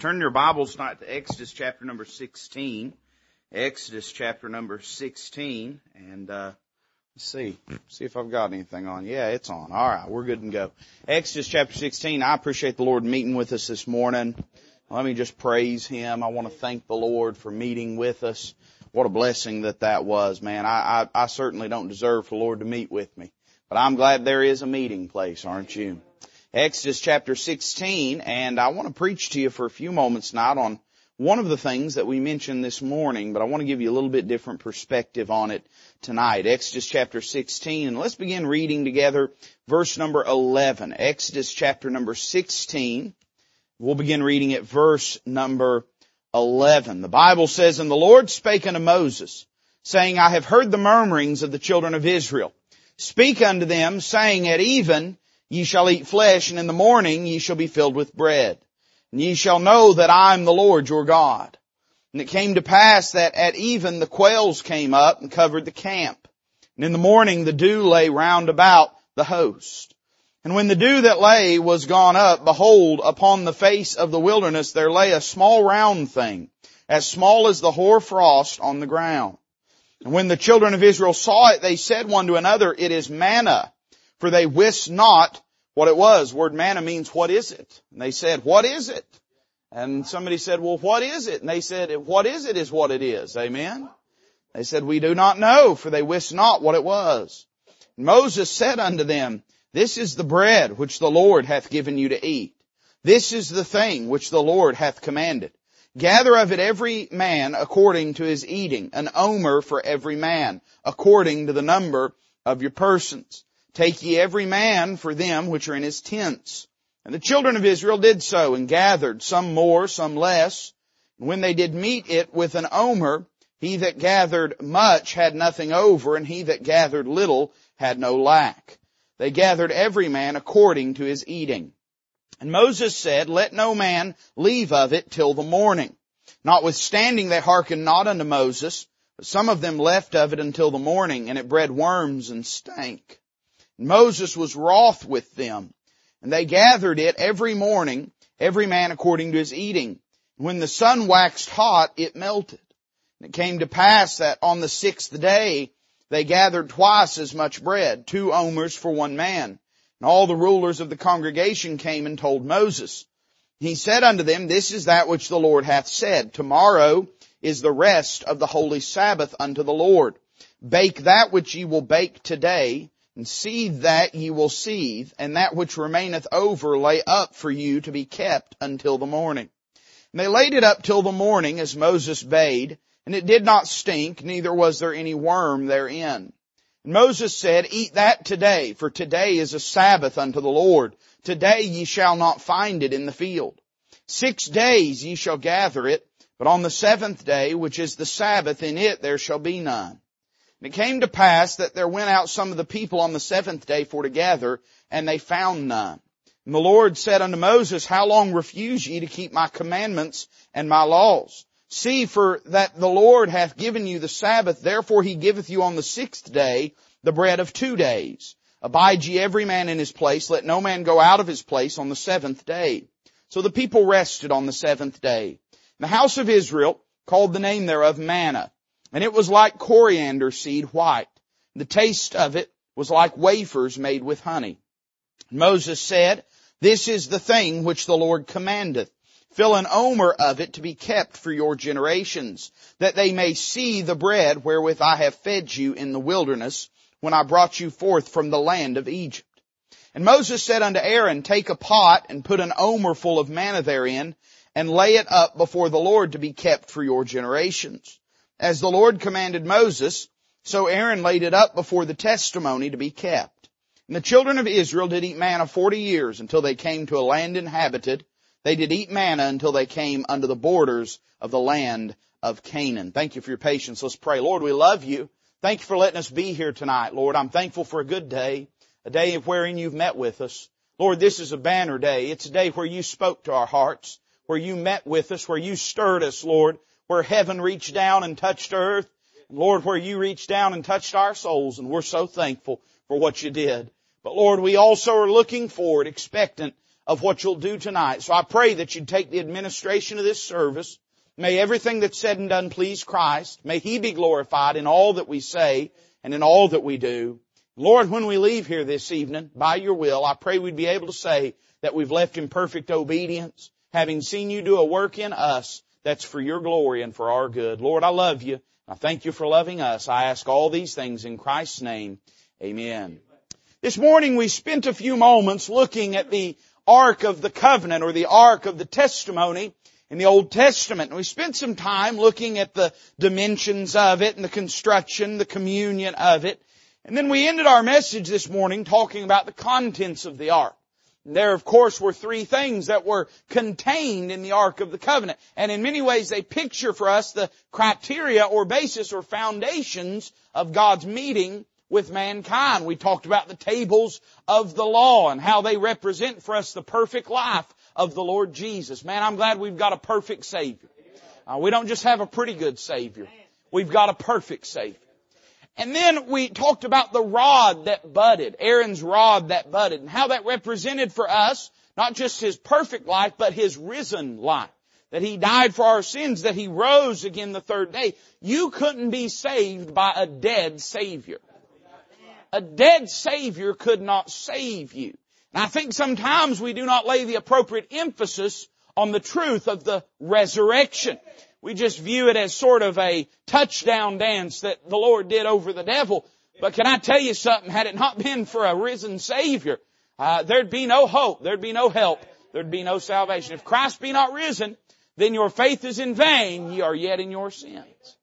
Turn your Bibles not to Exodus chapter number 16. Exodus chapter number 16. And, uh, let's see. See if I've got anything on. Yeah, it's on. Alright, we're good and go. Exodus chapter 16. I appreciate the Lord meeting with us this morning. Let me just praise Him. I want to thank the Lord for meeting with us. What a blessing that that was, man. I, I, I certainly don't deserve for the Lord to meet with me. But I'm glad there is a meeting place, aren't you? Exodus chapter 16, and I want to preach to you for a few moments tonight on one of the things that we mentioned this morning, but I want to give you a little bit different perspective on it tonight. Exodus chapter 16, and let's begin reading together verse number 11. Exodus chapter number 16. We'll begin reading at verse number 11. The Bible says, And the Lord spake unto Moses, saying, I have heard the murmurings of the children of Israel. Speak unto them, saying, At even Ye shall eat flesh, and in the morning ye shall be filled with bread. And ye shall know that I am the Lord your God. And it came to pass that at even the quails came up and covered the camp. And in the morning the dew lay round about the host. And when the dew that lay was gone up, behold, upon the face of the wilderness there lay a small round thing, as small as the hoar frost on the ground. And when the children of Israel saw it, they said one to another, It is manna for they wist not what it was. Word manna means what is it? And they said, what is it? And somebody said, well, what is it? And they said, what is it is what it is. Amen? They said, we do not know, for they wist not what it was. And Moses said unto them, this is the bread which the Lord hath given you to eat. This is the thing which the Lord hath commanded. Gather of it every man according to his eating, an omer for every man, according to the number of your persons. Take ye every man for them which are in his tents. And the children of Israel did so and gathered, some more, some less. And when they did meet it with an omer, he that gathered much had nothing over, and he that gathered little had no lack. They gathered every man according to his eating. And Moses said, Let no man leave of it till the morning. Notwithstanding they hearkened not unto Moses, but some of them left of it until the morning, and it bred worms and stank. Moses was wroth with them. And they gathered it every morning, every man according to his eating. When the sun waxed hot, it melted. And it came to pass that on the sixth day, they gathered twice as much bread, two omers for one man. And all the rulers of the congregation came and told Moses. He said unto them, This is that which the Lord hath said. Tomorrow is the rest of the holy Sabbath unto the Lord. Bake that which ye will bake today, and that ye will seethe, and that which remaineth over lay up for you to be kept until the morning. And they laid it up till the morning, as Moses bade, and it did not stink, neither was there any worm therein. And Moses said, Eat that today, for today is a Sabbath unto the Lord. Today ye shall not find it in the field. Six days ye shall gather it, but on the seventh day, which is the Sabbath, in it there shall be none. And it came to pass that there went out some of the people on the seventh day for to gather, and they found none. And the Lord said unto Moses, How long refuse ye to keep my commandments and my laws? See, for that the Lord hath given you the Sabbath, therefore he giveth you on the sixth day the bread of two days. Abide ye every man in his place, let no man go out of his place on the seventh day. So the people rested on the seventh day. And the house of Israel called the name thereof manna. And it was like coriander seed white. The taste of it was like wafers made with honey. Moses said, This is the thing which the Lord commandeth. Fill an omer of it to be kept for your generations, that they may see the bread wherewith I have fed you in the wilderness when I brought you forth from the land of Egypt. And Moses said unto Aaron, Take a pot and put an omer full of manna therein, and lay it up before the Lord to be kept for your generations. As the Lord commanded Moses, so Aaron laid it up before the testimony to be kept. And the children of Israel did eat manna forty years until they came to a land inhabited. They did eat manna until they came unto the borders of the land of Canaan. Thank you for your patience. Let's pray. Lord, we love you. Thank you for letting us be here tonight, Lord. I'm thankful for a good day, a day wherein you've met with us. Lord, this is a banner day. It's a day where you spoke to our hearts, where you met with us, where you stirred us, Lord, where heaven reached down and touched earth. And Lord, where you reached down and touched our souls and we're so thankful for what you did. But Lord, we also are looking forward, expectant of what you'll do tonight. So I pray that you'd take the administration of this service. May everything that's said and done please Christ. May He be glorified in all that we say and in all that we do. Lord, when we leave here this evening, by your will, I pray we'd be able to say that we've left in perfect obedience, having seen you do a work in us that's for your glory and for our good. Lord, I love you. I thank you for loving us. I ask all these things in Christ's name. Amen. This morning we spent a few moments looking at the Ark of the Covenant or the Ark of the Testimony in the Old Testament. And we spent some time looking at the dimensions of it and the construction, the communion of it. And then we ended our message this morning talking about the contents of the Ark. There, of course, were three things that were contained in the Ark of the Covenant. And in many ways, they picture for us the criteria or basis or foundations of God's meeting with mankind. We talked about the tables of the law and how they represent for us the perfect life of the Lord Jesus. Man, I'm glad we've got a perfect Savior. Uh, we don't just have a pretty good Savior. We've got a perfect Savior. And then we talked about the rod that budded, Aaron's rod that budded, and how that represented for us not just his perfect life, but his risen life. That he died for our sins, that he rose again the third day. You couldn't be saved by a dead Savior. A dead Savior could not save you. And I think sometimes we do not lay the appropriate emphasis on the truth of the resurrection. We just view it as sort of a touchdown dance that the Lord did over the devil. But can I tell you something? Had it not been for a risen Savior, uh, there'd be no hope. There'd be no help. There'd be no salvation. If Christ be not risen, then your faith is in vain. Ye are yet in your sins.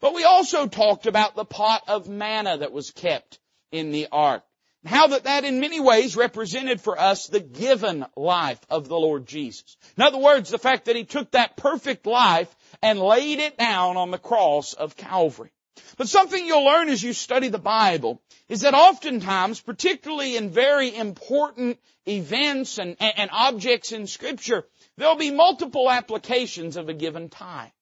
But we also talked about the pot of manna that was kept in the ark. How that that in many ways represented for us the given life of the Lord Jesus. In other words, the fact that He took that perfect life and laid it down on the cross of Calvary. But something you'll learn as you study the Bible is that oftentimes, particularly in very important events and, and, objects in Scripture, there'll be multiple applications of a given type.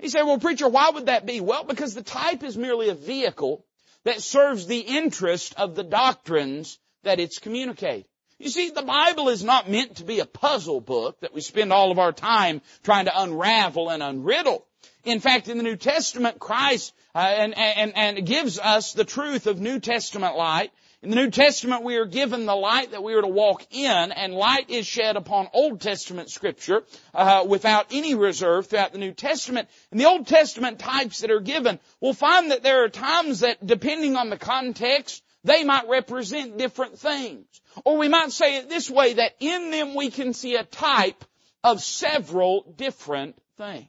You say, well preacher, why would that be? Well, because the type is merely a vehicle that serves the interest of the doctrines that it's communicating. You see, the Bible is not meant to be a puzzle book that we spend all of our time trying to unravel and unriddle. In fact, in the New Testament, Christ uh, and, and, and gives us the truth of New Testament light in the New Testament, we are given the light that we are to walk in, and light is shed upon Old Testament Scripture uh, without any reserve throughout the New Testament. And the Old Testament types that are given, we'll find that there are times that, depending on the context, they might represent different things. Or we might say it this way, that in them we can see a type of several different things.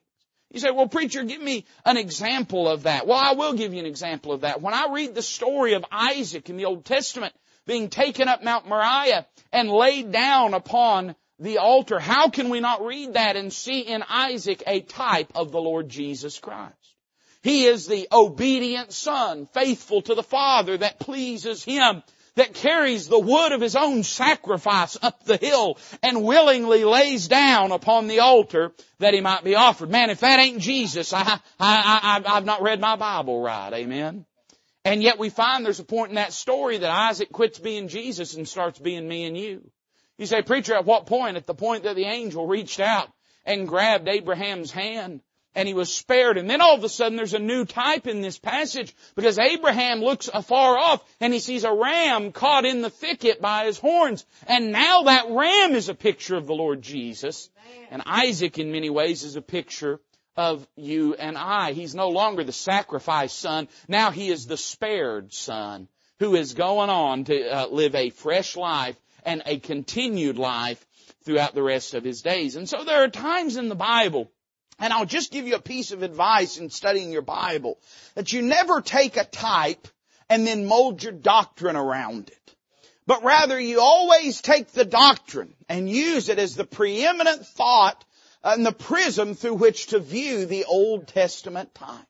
You say, well preacher, give me an example of that. Well, I will give you an example of that. When I read the story of Isaac in the Old Testament being taken up Mount Moriah and laid down upon the altar, how can we not read that and see in Isaac a type of the Lord Jesus Christ? He is the obedient son, faithful to the Father that pleases Him that carries the wood of his own sacrifice up the hill and willingly lays down upon the altar that he might be offered. Man, if that ain't Jesus, I, I, I, I've not read my Bible right. Amen. And yet we find there's a point in that story that Isaac quits being Jesus and starts being me and you. You say, preacher, at what point? At the point that the angel reached out and grabbed Abraham's hand and he was spared. And then all of a sudden there's a new type in this passage because Abraham looks afar off and he sees a ram caught in the thicket by his horns. And now that ram is a picture of the Lord Jesus. And Isaac in many ways is a picture of you and I. He's no longer the sacrificed son. Now he is the spared son who is going on to uh, live a fresh life and a continued life throughout the rest of his days. And so there are times in the Bible and I'll just give you a piece of advice in studying your Bible. That you never take a type and then mold your doctrine around it. But rather you always take the doctrine and use it as the preeminent thought and the prism through which to view the Old Testament type.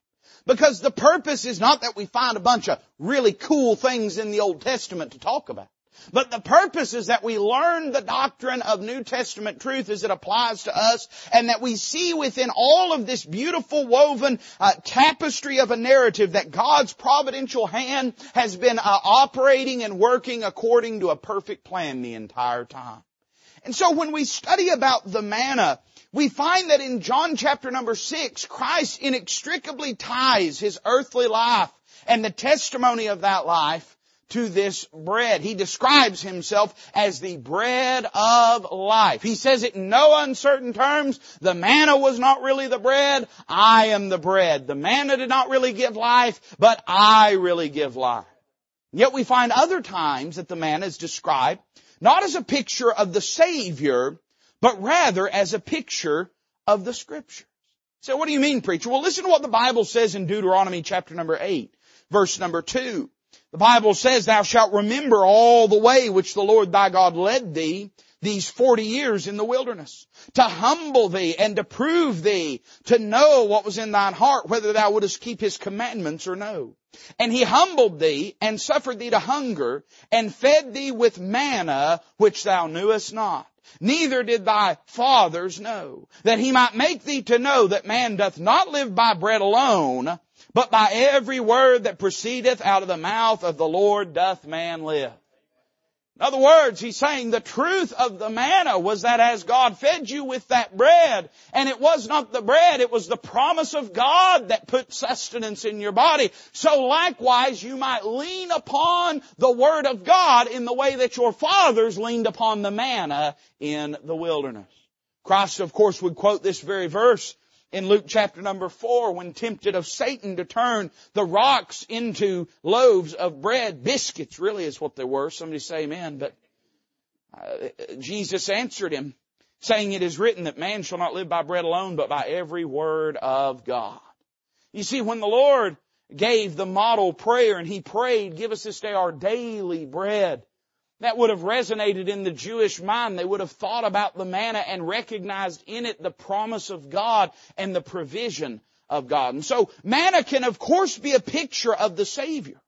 Because the purpose is not that we find a bunch of really cool things in the Old Testament to talk about. But the purpose is that we learn the doctrine of New Testament truth as it applies to us and that we see within all of this beautiful woven uh, tapestry of a narrative that God's providential hand has been uh, operating and working according to a perfect plan the entire time. And so when we study about the manna, we find that in John chapter number six, Christ inextricably ties his earthly life and the testimony of that life to this bread. He describes himself as the bread of life. He says it in no uncertain terms. The manna was not really the bread. I am the bread. The manna did not really give life, but I really give life. Yet we find other times that the manna is described not as a picture of the Savior, but rather as a picture of the Scriptures. So what do you mean, preacher? Well, listen to what the Bible says in Deuteronomy chapter number 8, verse number 2. The Bible says, thou shalt remember all the way which the Lord thy God led thee these 40 years in the wilderness, to humble thee and to prove thee, to know what was in thine heart, whether thou wouldest keep his commandments or no. And he humbled thee and suffered thee to hunger and fed thee with manna which thou knewest not. Neither did thy fathers know, that he might make thee to know that man doth not live by bread alone, but by every word that proceedeth out of the mouth of the Lord doth man live. In other words, he's saying the truth of the manna was that as God fed you with that bread, and it was not the bread, it was the promise of God that put sustenance in your body. So likewise, you might lean upon the Word of God in the way that your fathers leaned upon the manna in the wilderness. Christ, of course, would quote this very verse in Luke chapter number four when tempted of Satan to turn the rocks into loaves of bread. Biscuits really is what they were. Somebody say amen. But uh, Jesus answered him saying it is written that man shall not live by bread alone but by every word of God. You see, when the Lord gave the model prayer and He prayed, give us this day our daily bread, that would have resonated in the Jewish mind. They would have thought about the manna and recognized in it the promise of God and the provision of God. And so manna can of course be a picture of the Savior.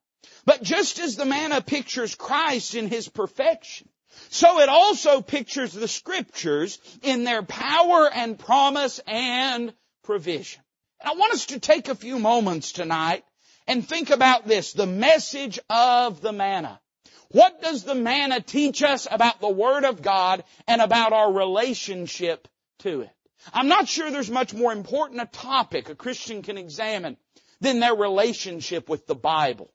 But just as the manna pictures Christ in His perfection, so it also pictures the scriptures in their power and promise and provision. And I want us to take a few moments tonight and think about this, the message of the manna. What does the manna teach us about the Word of God and about our relationship to it? I'm not sure there's much more important a topic a Christian can examine than their relationship with the Bible.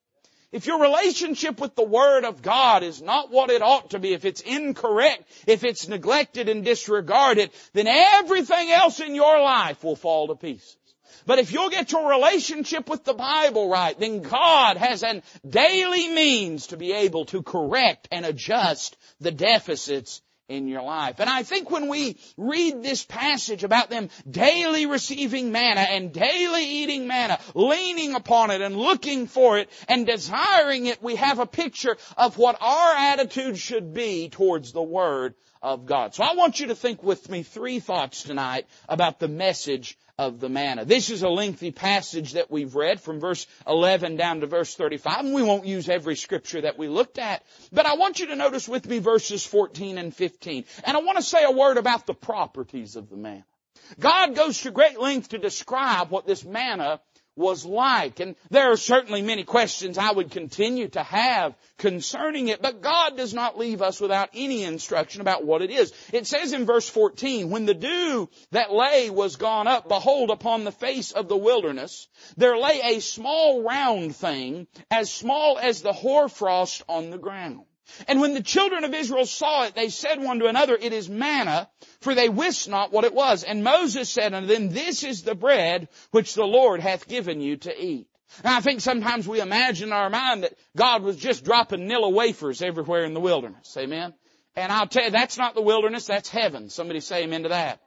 If your relationship with the Word of God is not what it ought to be, if it's incorrect, if it's neglected and disregarded, then everything else in your life will fall to pieces. But if you'll get your relationship with the Bible right, then God has an daily means to be able to correct and adjust the deficits in your life. And I think when we read this passage about them daily receiving manna and daily eating manna, leaning upon it and looking for it and desiring it, we have a picture of what our attitude should be towards the Word of God. So I want you to think with me three thoughts tonight about the message of the manna. This is a lengthy passage that we've read from verse 11 down to verse 35, and we won't use every scripture that we looked at, but I want you to notice with me verses 14 and 15. And I want to say a word about the properties of the manna. God goes to great length to describe what this manna was like. And there are certainly many questions I would continue to have concerning it, but God does not leave us without any instruction about what it is. It says in verse 14, when the dew that lay was gone up, behold, upon the face of the wilderness, there lay a small round thing, as small as the hoarfrost on the ground. And when the children of Israel saw it, they said one to another, it is manna, for they wist not what it was. And Moses said unto them, this is the bread which the Lord hath given you to eat. Now I think sometimes we imagine in our mind that God was just dropping Nilla wafers everywhere in the wilderness. Amen? And I'll tell you, that's not the wilderness, that's heaven. Somebody say amen to that.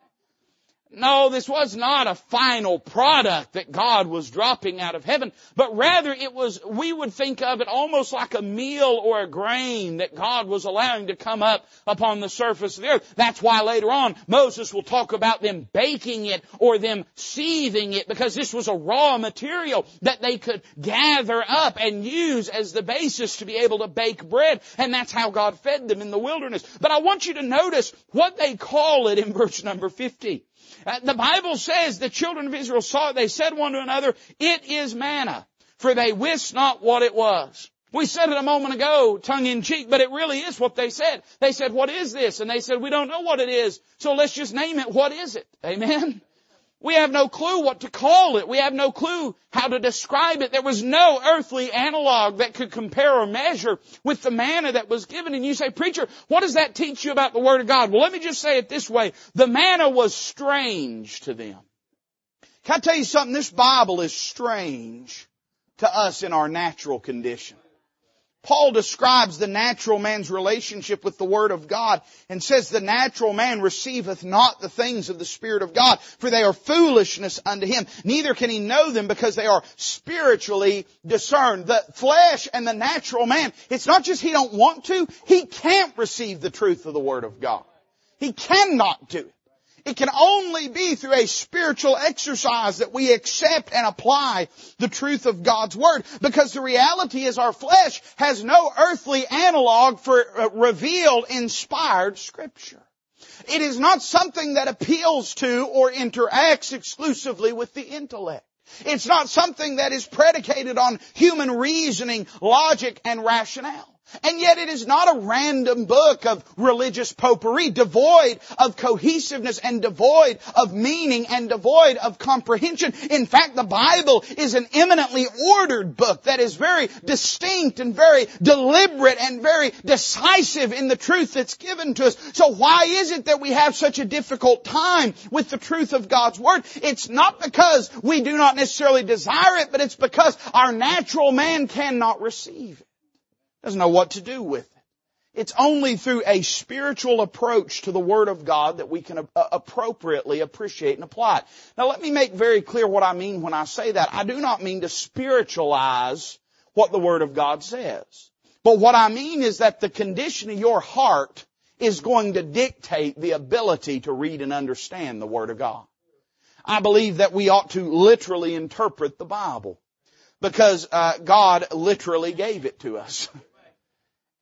No, this was not a final product that God was dropping out of heaven, but rather it was, we would think of it almost like a meal or a grain that God was allowing to come up upon the surface of the earth. That's why later on Moses will talk about them baking it or them seething it because this was a raw material that they could gather up and use as the basis to be able to bake bread. And that's how God fed them in the wilderness. But I want you to notice what they call it in verse number 50. Uh, the Bible says the children of Israel saw it. They said one to another, it is manna, for they wist not what it was. We said it a moment ago, tongue in cheek, but it really is what they said. They said, what is this? And they said, we don't know what it is, so let's just name it. What is it? Amen? We have no clue what to call it. We have no clue how to describe it. There was no earthly analog that could compare or measure with the manna that was given. And you say, preacher, what does that teach you about the Word of God? Well, let me just say it this way. The manna was strange to them. Can I tell you something? This Bible is strange to us in our natural condition. Paul describes the natural man's relationship with the Word of God and says the natural man receiveth not the things of the Spirit of God, for they are foolishness unto him. Neither can he know them because they are spiritually discerned. The flesh and the natural man, it's not just he don't want to, he can't receive the truth of the Word of God. He cannot do it. It can only be through a spiritual exercise that we accept and apply the truth of God's Word. Because the reality is our flesh has no earthly analog for uh, revealed, inspired Scripture. It is not something that appeals to or interacts exclusively with the intellect. It's not something that is predicated on human reasoning, logic, and rationale. And yet it is not a random book of religious potpourri, devoid of cohesiveness and devoid of meaning and devoid of comprehension. In fact, the Bible is an eminently ordered book that is very distinct and very deliberate and very decisive in the truth that's given to us. So why is it that we have such a difficult time with the truth of God's Word? It's not because we do not necessarily desire it, but it's because our natural man cannot receive it doesn't know what to do with it. It's only through a spiritual approach to the Word of God that we can uh, appropriately appreciate and apply it. Now let me make very clear what I mean when I say that. I do not mean to spiritualize what the Word of God says. But what I mean is that the condition of your heart is going to dictate the ability to read and understand the Word of God. I believe that we ought to literally interpret the Bible because uh, God literally gave it to us.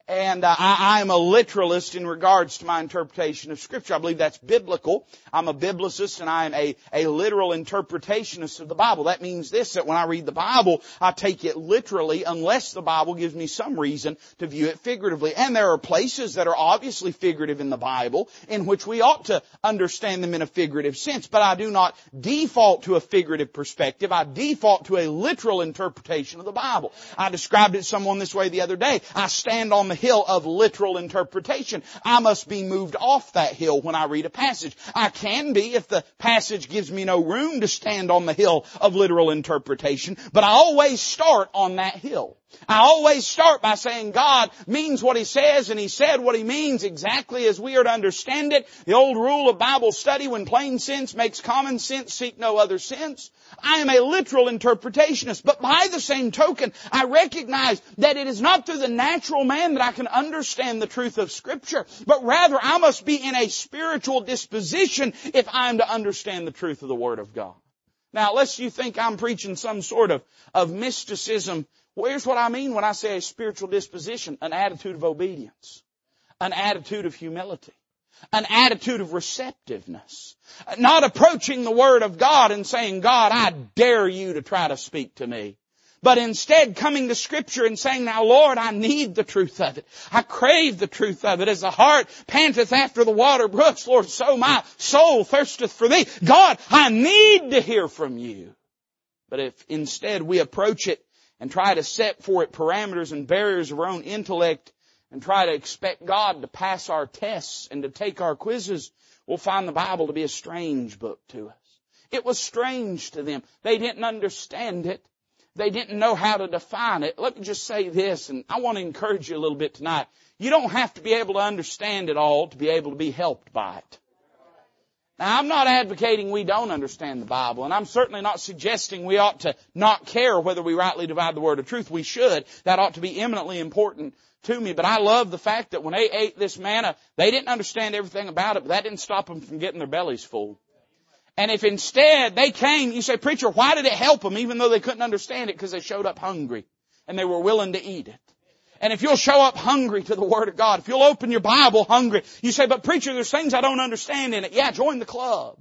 And uh, I, I, am a literalist in regards to my interpretation of Scripture. I believe that's biblical. I'm a biblicist and I am a, a literal interpretationist of the Bible. That means this, that when I read the Bible, I take it literally unless the Bible gives me some reason to view it figuratively. And there are places that are obviously figurative in the Bible in which we ought to understand them in a figurative sense. But I do not default to a figurative perspective. I default to a literal interpretation of the Bible. I described it someone this way the other day. I stand on the the hill of literal interpretation. I must be moved off that hill when I read a passage. I can be if the passage gives me no room to stand on the hill of literal interpretation, but I always start on that hill. I always start by saying God means what He says and He said what He means exactly as we are to understand it. The old rule of Bible study, when plain sense makes common sense, seek no other sense. I am a literal interpretationist, but by the same token, I recognize that it is not through the natural man that I can understand the truth of Scripture, but rather I must be in a spiritual disposition if I am to understand the truth of the Word of God. Now, lest you think I'm preaching some sort of, of mysticism well, here's what I mean when I say a spiritual disposition, an attitude of obedience, an attitude of humility, an attitude of receptiveness, not approaching the Word of God and saying, God, I dare you to try to speak to me. But instead coming to scripture and saying, now Lord, I need the truth of it. I crave the truth of it. As the heart panteth after the water brooks, Lord, so my soul thirsteth for thee. God, I need to hear from you. But if instead we approach it and try to set for it parameters and barriers of our own intellect and try to expect God to pass our tests and to take our quizzes, we'll find the Bible to be a strange book to us. It was strange to them. They didn't understand it. They didn't know how to define it. Let me just say this, and I want to encourage you a little bit tonight. You don't have to be able to understand it all to be able to be helped by it. Now, I'm not advocating we don't understand the Bible, and I'm certainly not suggesting we ought to not care whether we rightly divide the word of truth. We should. That ought to be eminently important to me. But I love the fact that when they ate this manna, they didn't understand everything about it, but that didn't stop them from getting their bellies full. And if instead they came, you say, preacher, why did it help them even though they couldn't understand it? Because they showed up hungry and they were willing to eat it. And if you'll show up hungry to the Word of God, if you'll open your Bible hungry, you say, but preacher, there's things I don't understand in it. Yeah, join the club.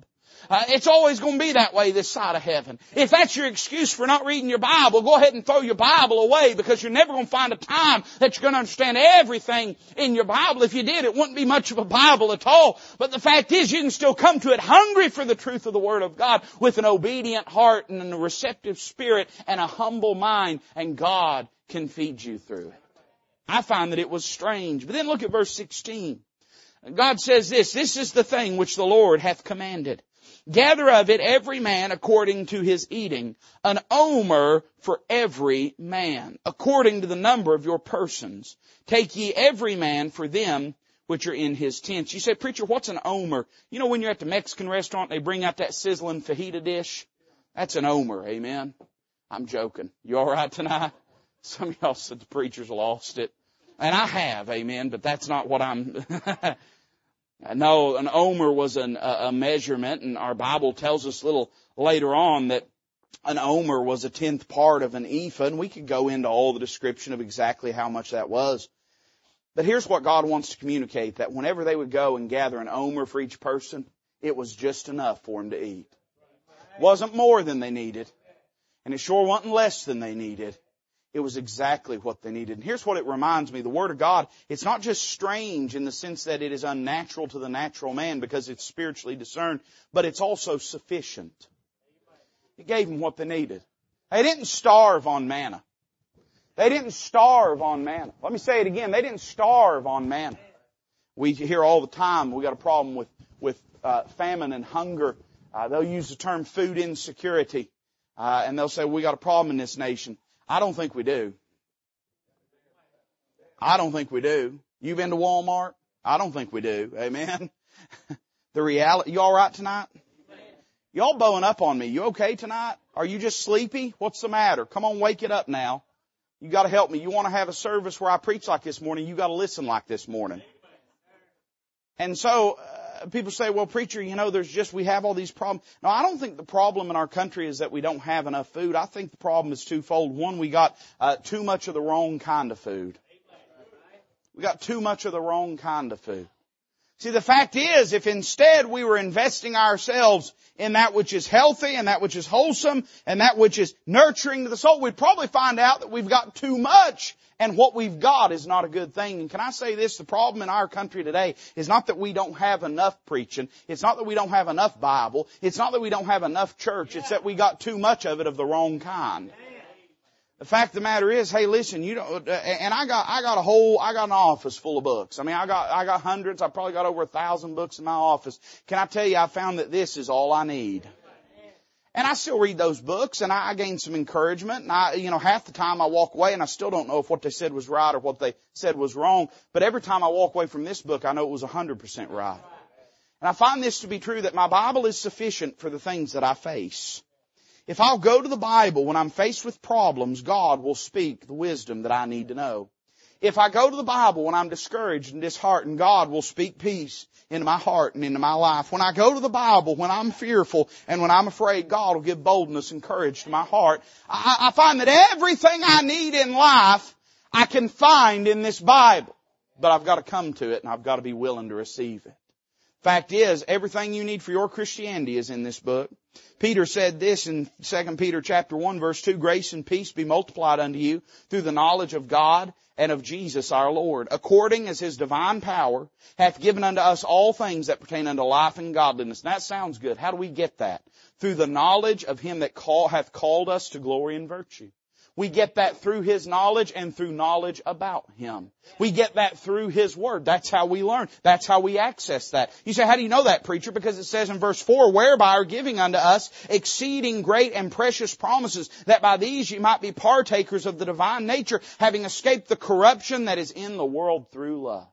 Uh, it's always going to be that way this side of heaven. If that's your excuse for not reading your Bible, go ahead and throw your Bible away because you're never going to find a time that you're going to understand everything in your Bible. If you did, it wouldn't be much of a Bible at all. But the fact is, you can still come to it hungry for the truth of the Word of God with an obedient heart and a receptive spirit and a humble mind, and God can feed you through it. I find that it was strange. But then look at verse 16. God says this, this is the thing which the Lord hath commanded. Gather of it every man according to his eating, an omer for every man, according to the number of your persons. Take ye every man for them which are in his tents. You say, preacher, what's an omer? You know when you're at the Mexican restaurant, they bring out that sizzling fajita dish? That's an omer, amen? I'm joking. You alright tonight? Some of y'all said the preacher's lost it. And I have, amen, but that's not what I'm, no, an omer was an, a, measurement and our Bible tells us a little later on that an omer was a tenth part of an ephah and we could go into all the description of exactly how much that was. But here's what God wants to communicate, that whenever they would go and gather an omer for each person, it was just enough for them to eat. Wasn't more than they needed. And it sure wasn't less than they needed. It was exactly what they needed. And here's what it reminds me. The Word of God, it's not just strange in the sense that it is unnatural to the natural man because it's spiritually discerned, but it's also sufficient. It gave them what they needed. They didn't starve on manna. They didn't starve on manna. Let me say it again. They didn't starve on manna. We hear all the time we got a problem with with uh, famine and hunger. Uh, they'll use the term food insecurity, uh, and they'll say we got a problem in this nation. I don't think we do. I don't think we do. You been to Walmart? I don't think we do. Amen. the reality. You all right tonight? Y'all bowing up on me. You okay tonight? Are you just sleepy? What's the matter? Come on, wake it up now. You gotta help me. You wanna have a service where I preach like this morning, you gotta listen like this morning. And so, uh, people say, well preacher, you know, there's just, we have all these problems. No, I don't think the problem in our country is that we don't have enough food. I think the problem is twofold. One, we got, uh, too much of the wrong kind of food. We got too much of the wrong kind of food. See, the fact is, if instead we were investing ourselves in that which is healthy and that which is wholesome and that which is nurturing to the soul, we'd probably find out that we've got too much and what we've got is not a good thing. And can I say this? The problem in our country today is not that we don't have enough preaching. It's not that we don't have enough Bible. It's not that we don't have enough church. It's that we got too much of it of the wrong kind. The fact of the matter is, hey, listen, you don't, uh, and I got, I got a whole, I got an office full of books. I mean, I got, I got hundreds. I probably got over a thousand books in my office. Can I tell you, I found that this is all I need. And I still read those books and I, gain some encouragement and I, you know, half the time I walk away and I still don't know if what they said was right or what they said was wrong. But every time I walk away from this book, I know it was 100% right. And I find this to be true that my Bible is sufficient for the things that I face. If I'll go to the Bible when I'm faced with problems, God will speak the wisdom that I need to know. If I go to the Bible when I'm discouraged and disheartened, God will speak peace into my heart and into my life. When I go to the Bible when I'm fearful and when I'm afraid, God will give boldness and courage to my heart. I, I find that everything I need in life I can find in this Bible. But I've got to come to it and I've got to be willing to receive it. Fact is, everything you need for your Christianity is in this book. Peter said this in 2 Peter chapter 1 verse 2, grace and peace be multiplied unto you through the knowledge of God and of Jesus our Lord, according as his divine power hath given unto us all things that pertain unto life and godliness. That sounds good. How do we get that? Through the knowledge of him that call, hath called us to glory and virtue. We get that through His knowledge and through knowledge about Him. We get that through His Word. That's how we learn. That's how we access that. You say, how do you know that, preacher? Because it says in verse 4, whereby are giving unto us exceeding great and precious promises, that by these ye might be partakers of the divine nature, having escaped the corruption that is in the world through lust.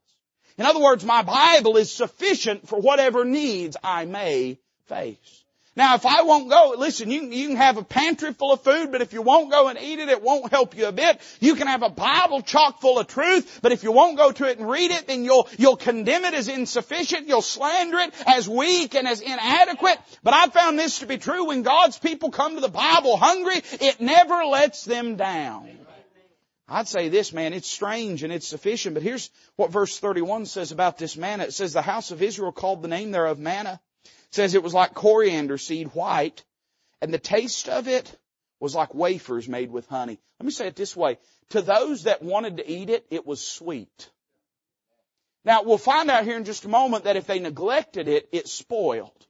In other words, my Bible is sufficient for whatever needs I may face. Now, if I won't go, listen, you, you can have a pantry full of food, but if you won't go and eat it, it won't help you a bit. You can have a Bible chock full of truth, but if you won't go to it and read it, then you'll, you'll condemn it as insufficient, you'll slander it as weak and as inadequate. But I found this to be true. When God's people come to the Bible hungry, it never lets them down. I'd say this, man, it's strange and it's sufficient, but here's what verse 31 says about this manna. It says, the house of Israel called the name thereof manna says it was like coriander seed white and the taste of it was like wafers made with honey. Let me say it this way. To those that wanted to eat it, it was sweet. Now we'll find out here in just a moment that if they neglected it, it spoiled.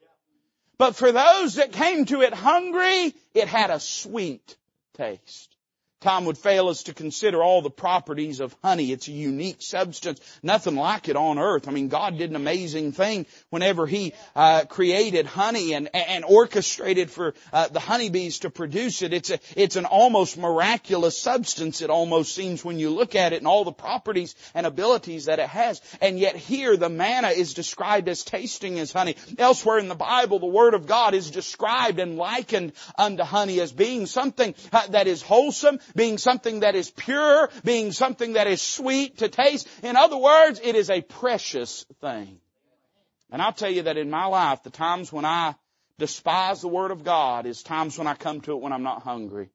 But for those that came to it hungry, it had a sweet taste. Time would fail us to consider all the properties of honey. It's a unique substance. Nothing like it on earth. I mean, God did an amazing thing whenever He uh, created honey and, and orchestrated for uh, the honeybees to produce it. It's a, it's an almost miraculous substance. It almost seems when you look at it and all the properties and abilities that it has. And yet here the manna is described as tasting as honey. Elsewhere in the Bible, the Word of God is described and likened unto honey as being something uh, that is wholesome, being something that is pure, being something that is sweet to taste. In other words, it is a precious thing. And I'll tell you that in my life, the times when I despise the Word of God is times when I come to it when I'm not hungry.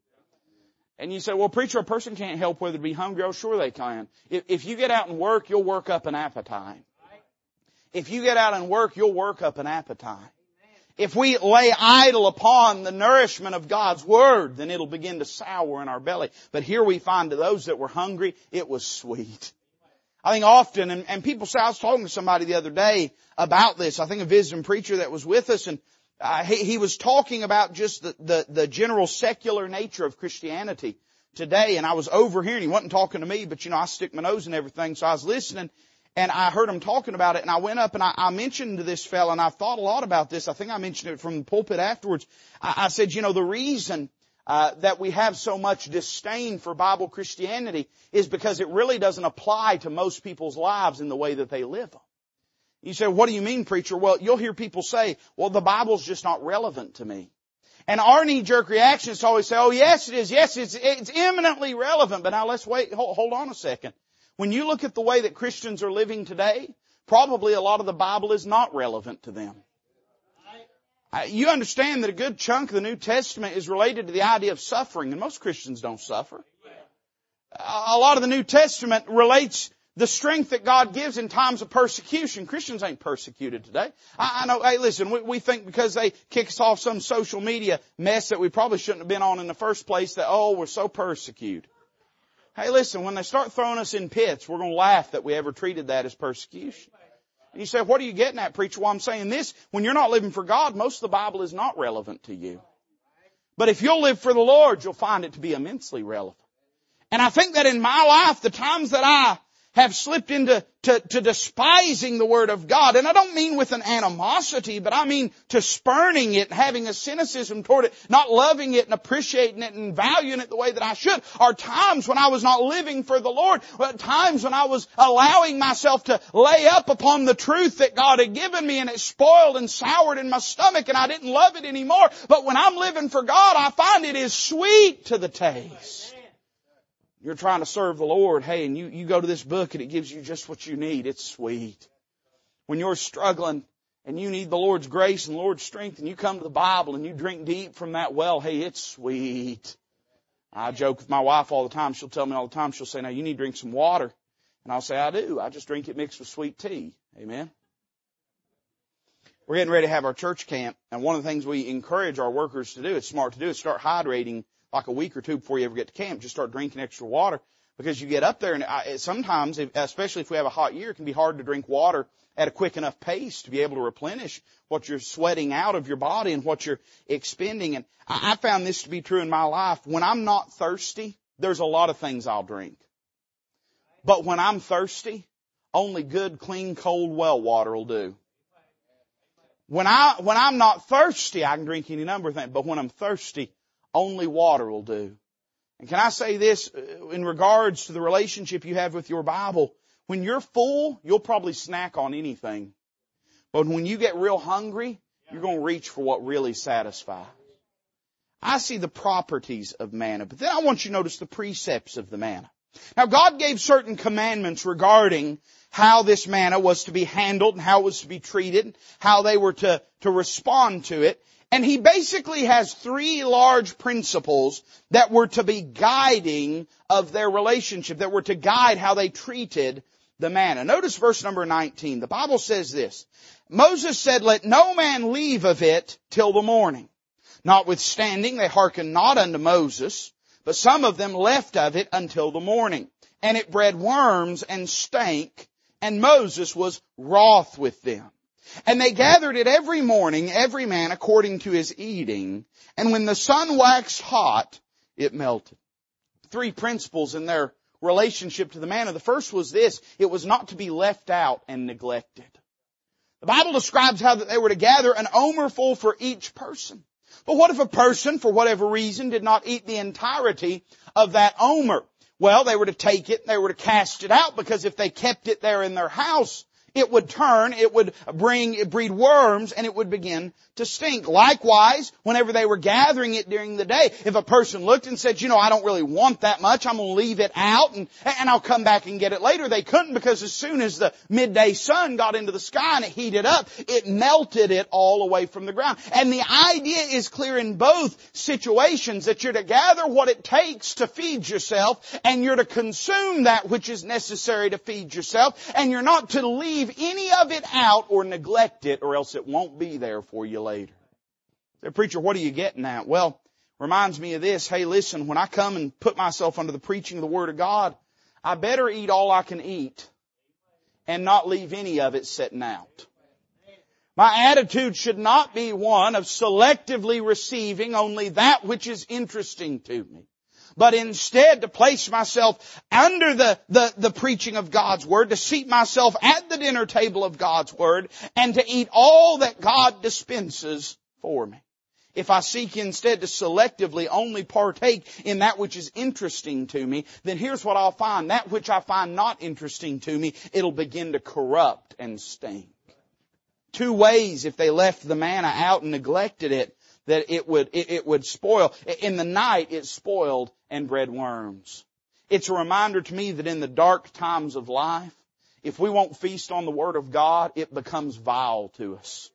And you say, well, preacher, a person can't help whether to be hungry. Oh, sure they can. If, if you get out and work, you'll work up an appetite. If you get out and work, you'll work up an appetite. If we lay idle upon the nourishment of God's Word, then it'll begin to sour in our belly. But here we find to those that were hungry, it was sweet. I think often, and, and people say, I was talking to somebody the other day about this. I think a visiting preacher that was with us and uh, he, he was talking about just the, the, the general secular nature of Christianity today and I was overhearing, he wasn't talking to me, but you know, I stick my nose in everything, so I was listening and I heard him talking about it, and I went up and I, I mentioned to this fellow, and I've thought a lot about this. I think I mentioned it from the pulpit afterwards. I, I said, you know, the reason uh, that we have so much disdain for Bible Christianity is because it really doesn't apply to most people's lives in the way that they live them. You say, what do you mean, preacher? Well, you'll hear people say, well, the Bible's just not relevant to me. And our knee-jerk reaction is to always say, oh yes it is, yes it's, it's eminently relevant, but now let's wait, hold, hold on a second. When you look at the way that Christians are living today, probably a lot of the Bible is not relevant to them. You understand that a good chunk of the New Testament is related to the idea of suffering, and most Christians don't suffer. A lot of the New Testament relates the strength that God gives in times of persecution. Christians ain't persecuted today. I, know, hey listen, we, we think because they kick us off some social media mess that we probably shouldn't have been on in the first place that, oh, we're so persecuted. Hey, listen, when they start throwing us in pits, we're going to laugh that we ever treated that as persecution. And you say, what are you getting at, preacher? Well, I'm saying this, when you're not living for God, most of the Bible is not relevant to you. But if you'll live for the Lord, you'll find it to be immensely relevant. And I think that in my life, the times that I have slipped into to, to despising the Word of God. And I don't mean with an animosity, but I mean to spurning it, having a cynicism toward it, not loving it and appreciating it and valuing it the way that I should. Are times when I was not living for the Lord, but times when I was allowing myself to lay up upon the truth that God had given me and it spoiled and soured in my stomach and I didn't love it anymore. But when I'm living for God, I find it is sweet to the taste. You're trying to serve the Lord, hey, and you, you go to this book and it gives you just what you need. It's sweet. When you're struggling and you need the Lord's grace and Lord's strength and you come to the Bible and you drink deep from that well, hey, it's sweet. I joke with my wife all the time. She'll tell me all the time, she'll say, now you need to drink some water. And I'll say, I do. I just drink it mixed with sweet tea. Amen. We're getting ready to have our church camp, and one of the things we encourage our workers to do, it's smart to do, is start hydrating like a week or two before you ever get to camp, just start drinking extra water because you get up there and I, sometimes, especially if we have a hot year, it can be hard to drink water at a quick enough pace to be able to replenish what you're sweating out of your body and what you're expending. And I found this to be true in my life. When I'm not thirsty, there's a lot of things I'll drink. But when I'm thirsty, only good, clean, cold well water will do. When I, when I'm not thirsty, I can drink any number of things, but when I'm thirsty, only water will do. And can I say this uh, in regards to the relationship you have with your Bible? When you're full, you'll probably snack on anything. But when you get real hungry, you're going to reach for what really satisfies. I see the properties of manna, but then I want you to notice the precepts of the manna. Now God gave certain commandments regarding how this manna was to be handled and how it was to be treated, how they were to, to respond to it. And he basically has three large principles that were to be guiding of their relationship, that were to guide how they treated the manna. Notice verse number 19. The Bible says this, Moses said, let no man leave of it till the morning. Notwithstanding, they hearkened not unto Moses, but some of them left of it until the morning. And it bred worms and stank, and Moses was wroth with them. And they gathered it every morning, every man according to his eating, and when the sun waxed hot, it melted. Three principles in their relationship to the manna. The first was this, it was not to be left out and neglected. The Bible describes how that they were to gather an omerful for each person. But what if a person, for whatever reason, did not eat the entirety of that omer? Well, they were to take it, and they were to cast it out, because if they kept it there in their house, it would turn, it would bring, breed worms, and it would begin to stink. Likewise, whenever they were gathering it during the day, if a person looked and said, you know, I don't really want that much, I'm going to leave it out and, and I'll come back and get it later, they couldn't because as soon as the midday sun got into the sky and it heated up, it melted it all away from the ground. And the idea is clear in both situations that you're to gather what it takes to feed yourself and you're to consume that which is necessary to feed yourself and you're not to leave any of it out or neglect it or else it won't be there for you later. Say, preacher, what are you getting at? Well, reminds me of this. Hey, listen, when I come and put myself under the preaching of the Word of God, I better eat all I can eat and not leave any of it sitting out. My attitude should not be one of selectively receiving only that which is interesting to me but instead to place myself under the, the, the, preaching of God's Word, to seat myself at the dinner table of God's Word, and to eat all that God dispenses for me. If I seek instead to selectively only partake in that which is interesting to me, then here's what I'll find. That which I find not interesting to me, it'll begin to corrupt and stink. Two ways if they left the manna out and neglected it, that it would, it, it would spoil. In the night, it spoiled and bred worms. It's a reminder to me that in the dark times of life, if we won't feast on the Word of God, it becomes vile to us.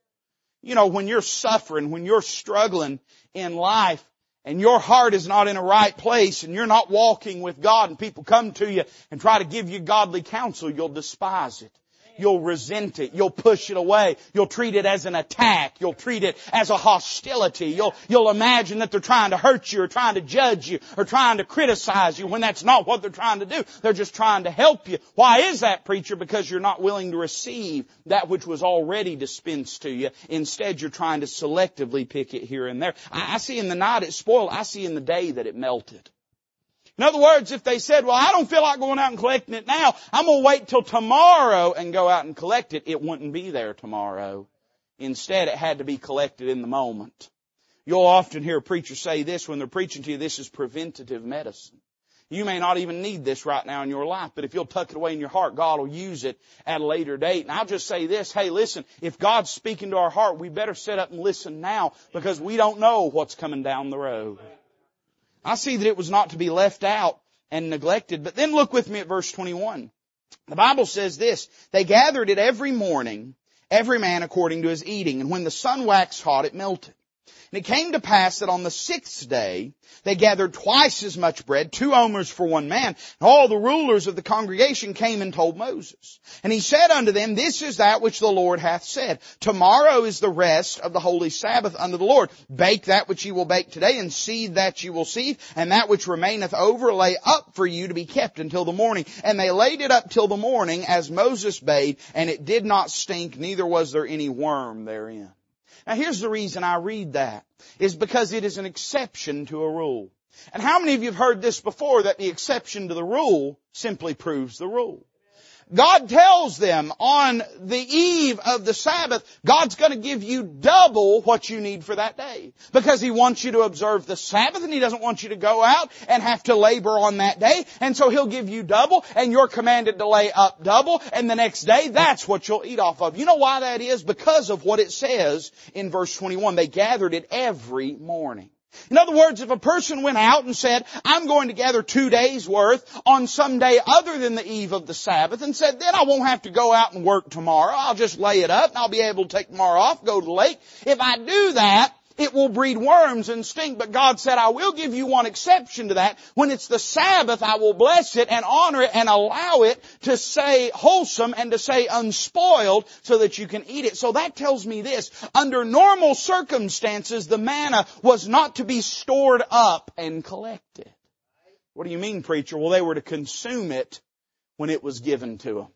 You know, when you're suffering, when you're struggling in life, and your heart is not in a right place and you're not walking with God and people come to you and try to give you godly counsel, you'll despise it. You'll resent it. You'll push it away. You'll treat it as an attack. You'll treat it as a hostility. You'll, you'll imagine that they're trying to hurt you or trying to judge you or trying to criticize you when that's not what they're trying to do. They're just trying to help you. Why is that, preacher? Because you're not willing to receive that which was already dispensed to you. Instead, you're trying to selectively pick it here and there. I, I see in the night it spoiled. I see in the day that it melted. In other words, if they said, well, I don't feel like going out and collecting it now, I'm going to wait till tomorrow and go out and collect it, it wouldn't be there tomorrow. Instead, it had to be collected in the moment. You'll often hear preachers say this when they're preaching to you, this is preventative medicine. You may not even need this right now in your life, but if you'll tuck it away in your heart, God will use it at a later date. And I'll just say this, hey listen, if God's speaking to our heart, we better sit up and listen now because we don't know what's coming down the road. I see that it was not to be left out and neglected. But then look with me at verse 21. The Bible says this, they gathered it every morning, every man according to his eating, and when the sun waxed hot, it melted. And it came to pass that on the sixth day, they gathered twice as much bread, two omers for one man. And all the rulers of the congregation came and told Moses. And he said unto them, This is that which the Lord hath said. Tomorrow is the rest of the holy Sabbath unto the Lord. Bake that which ye will bake today, and seethe that ye will seethe, and that which remaineth over lay up for you to be kept until the morning. And they laid it up till the morning, as Moses bade, and it did not stink, neither was there any worm therein. Now here's the reason I read that, is because it is an exception to a rule. And how many of you have heard this before, that the exception to the rule simply proves the rule? God tells them on the eve of the Sabbath, God's going to give you double what you need for that day. Because He wants you to observe the Sabbath and He doesn't want you to go out and have to labor on that day. And so He'll give you double and you're commanded to lay up double and the next day that's what you'll eat off of. You know why that is? Because of what it says in verse 21. They gathered it every morning. In other words, if a person went out and said, I'm going to gather two days worth on some day other than the eve of the Sabbath and said, then I won't have to go out and work tomorrow. I'll just lay it up and I'll be able to take tomorrow off, go to the lake. If I do that, it will breed worms and stink. But God said, I will give you one exception to that. When it's the Sabbath, I will bless it and honor it and allow it to say wholesome and to say unspoiled so that you can eat it. So that tells me this. Under normal circumstances, the manna was not to be stored up and collected. What do you mean, preacher? Well, they were to consume it when it was given to them.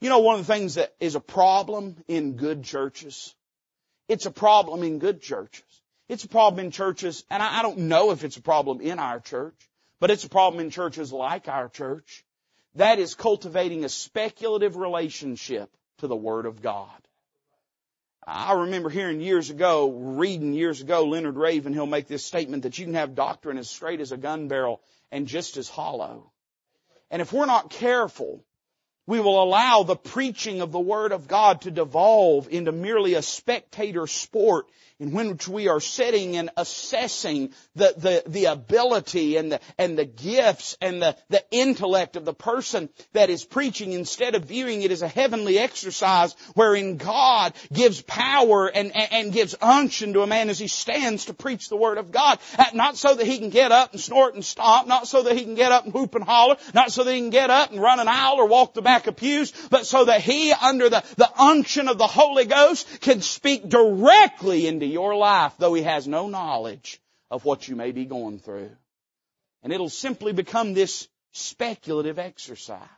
You know, one of the things that is a problem in good churches, it's a problem in good churches. It's a problem in churches, and I, don't know if it's a problem in our church, but it's a problem in churches like our church. That is cultivating a speculative relationship to the Word of God. I remember hearing years ago, reading years ago, Leonard Ravenhill make this statement that you can have doctrine as straight as a gun barrel and just as hollow. And if we're not careful, we will allow the preaching of the Word of God to devolve into merely a spectator sport in which we are sitting and assessing the, the, the ability and the, and the gifts and the, the intellect of the person that is preaching instead of viewing it as a heavenly exercise wherein God gives power and, and, and gives unction to a man as he stands to preach the Word of God. Not so that he can get up and snort and stomp, not so that he can get up and whoop and holler, not so that he can get up and run an aisle or walk the back pews, but so that he, under the, the unction of the Holy Ghost, can speak directly into your life, though he has no knowledge of what you may be going through. And it'll simply become this speculative exercise.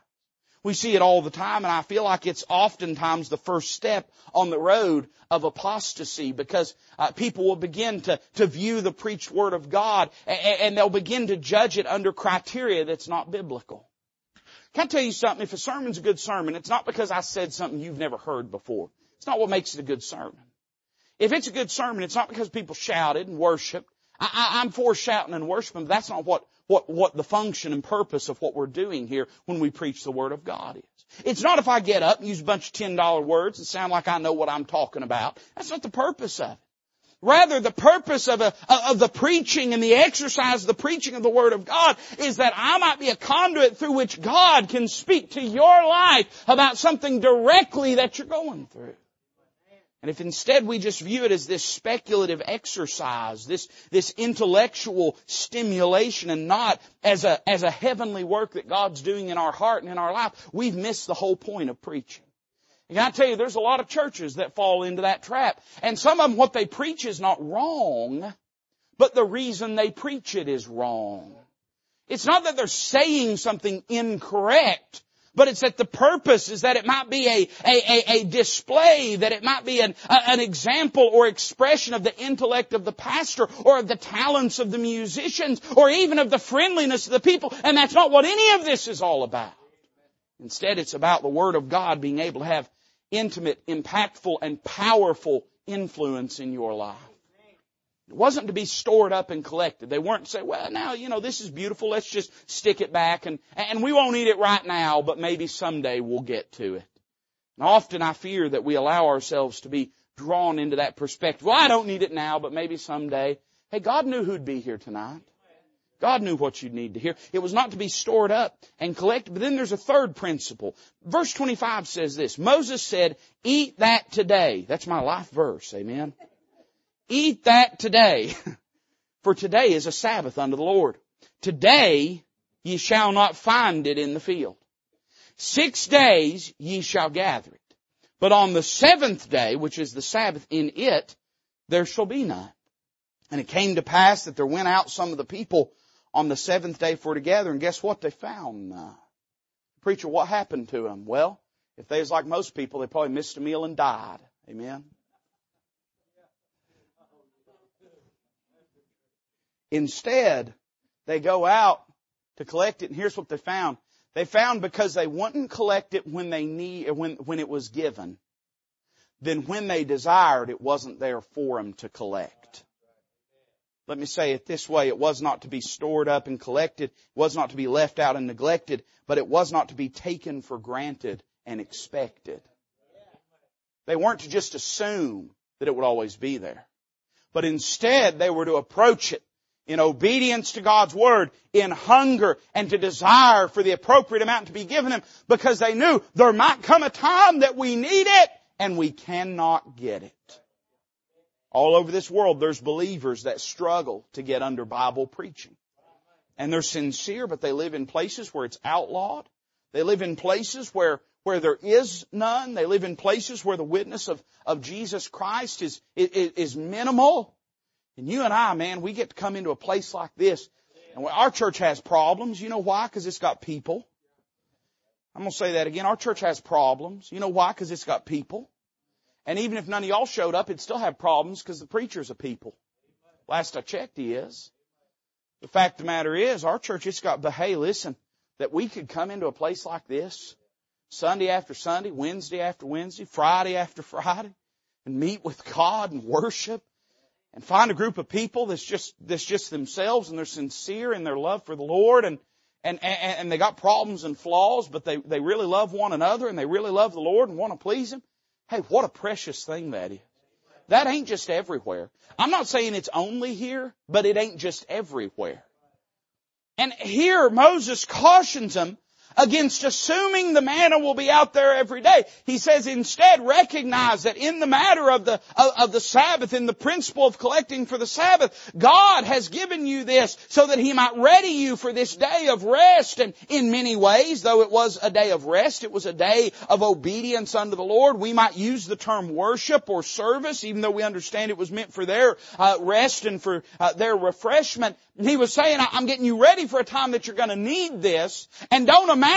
We see it all the time, and I feel like it's oftentimes the first step on the road of apostasy because uh, people will begin to, to view the preached word of God and, and they'll begin to judge it under criteria that's not biblical. Can I tell you something? If a sermon's a good sermon, it's not because I said something you've never heard before. It's not what makes it a good sermon. If it's a good sermon, it's not because people shouted and worshiped. I, am for shouting and worshiping, but that's not what, what, what the function and purpose of what we're doing here when we preach the Word of God is. It's not if I get up and use a bunch of ten dollar words and sound like I know what I'm talking about. That's not the purpose of it. Rather, the purpose of, a, of the preaching and the exercise of the preaching of the Word of God is that I might be a conduit through which God can speak to your life about something directly that you're going through. And if instead we just view it as this speculative exercise, this, this intellectual stimulation and not as a, as a heavenly work that God's doing in our heart and in our life, we've missed the whole point of preaching. And I tell you, there's a lot of churches that fall into that trap. And some of them, what they preach is not wrong, but the reason they preach it is wrong. It's not that they're saying something incorrect, but it's that the purpose is that it might be a, a, a, a display, that it might be an, a, an example or expression of the intellect of the pastor or of the talents of the musicians or even of the friendliness of the people. And that's not what any of this is all about. Instead, it's about the Word of God being able to have intimate, impactful, and powerful influence in your life. It wasn't to be stored up and collected. They weren't say, well, now, you know, this is beautiful. Let's just stick it back and, and we won't eat it right now, but maybe someday we'll get to it. And often I fear that we allow ourselves to be drawn into that perspective. Well, I don't need it now, but maybe someday. Hey, God knew who'd be here tonight. God knew what you'd need to hear. It was not to be stored up and collected. But then there's a third principle. Verse 25 says this. Moses said, eat that today. That's my life verse. Amen. Eat that today. For today is a Sabbath unto the Lord. Today ye shall not find it in the field. Six days ye shall gather it. But on the seventh day, which is the Sabbath in it, there shall be none. And it came to pass that there went out some of the people on the seventh day for to gather, and guess what? They found none. Preacher, what happened to them? Well, if they was like most people, they probably missed a meal and died. Amen. Instead, they go out to collect it, and here's what they found. They found because they wouldn't collect it when they need, uh, when, when it was given, then when they desired, it wasn't there for them to collect. Let me say it this way. It was not to be stored up and collected. Was not to be left out and neglected, but it was not to be taken for granted and expected. They weren't to just assume that it would always be there. But instead, they were to approach it in obedience to God's Word, in hunger and to desire for the appropriate amount to be given them because they knew there might come a time that we need it and we cannot get it. All over this world, there's believers that struggle to get under Bible preaching. And they're sincere, but they live in places where it's outlawed. They live in places where, where there is none. They live in places where the witness of, of Jesus Christ is, is, is minimal. And you and I, man, we get to come into a place like this. And our church has problems. You know why? Because it's got people. I'm going to say that again. Our church has problems. You know why? Because it's got people. And even if none of y'all showed up, it'd still have problems because the preacher's a people. Last I checked, he is. The fact of the matter is, our church, it's got, but hey, listen, that we could come into a place like this, Sunday after Sunday, Wednesday after Wednesday, Friday after Friday, and meet with God and worship, and find a group of people that's just, that's just themselves and they're sincere in their love for the Lord and, and, and, and they got problems and flaws, but they, they really love one another and they really love the Lord and want to please Him. Hey, what a precious thing that is. That ain't just everywhere. I'm not saying it's only here, but it ain't just everywhere. And here Moses cautions them against assuming the manna will be out there every day. He says instead recognize that in the matter of the, of, of, the Sabbath, in the principle of collecting for the Sabbath, God has given you this so that He might ready you for this day of rest. And in many ways, though it was a day of rest, it was a day of obedience unto the Lord. We might use the term worship or service, even though we understand it was meant for their uh, rest and for uh, their refreshment. He was saying, I'm getting you ready for a time that you're going to need this, and don't imagine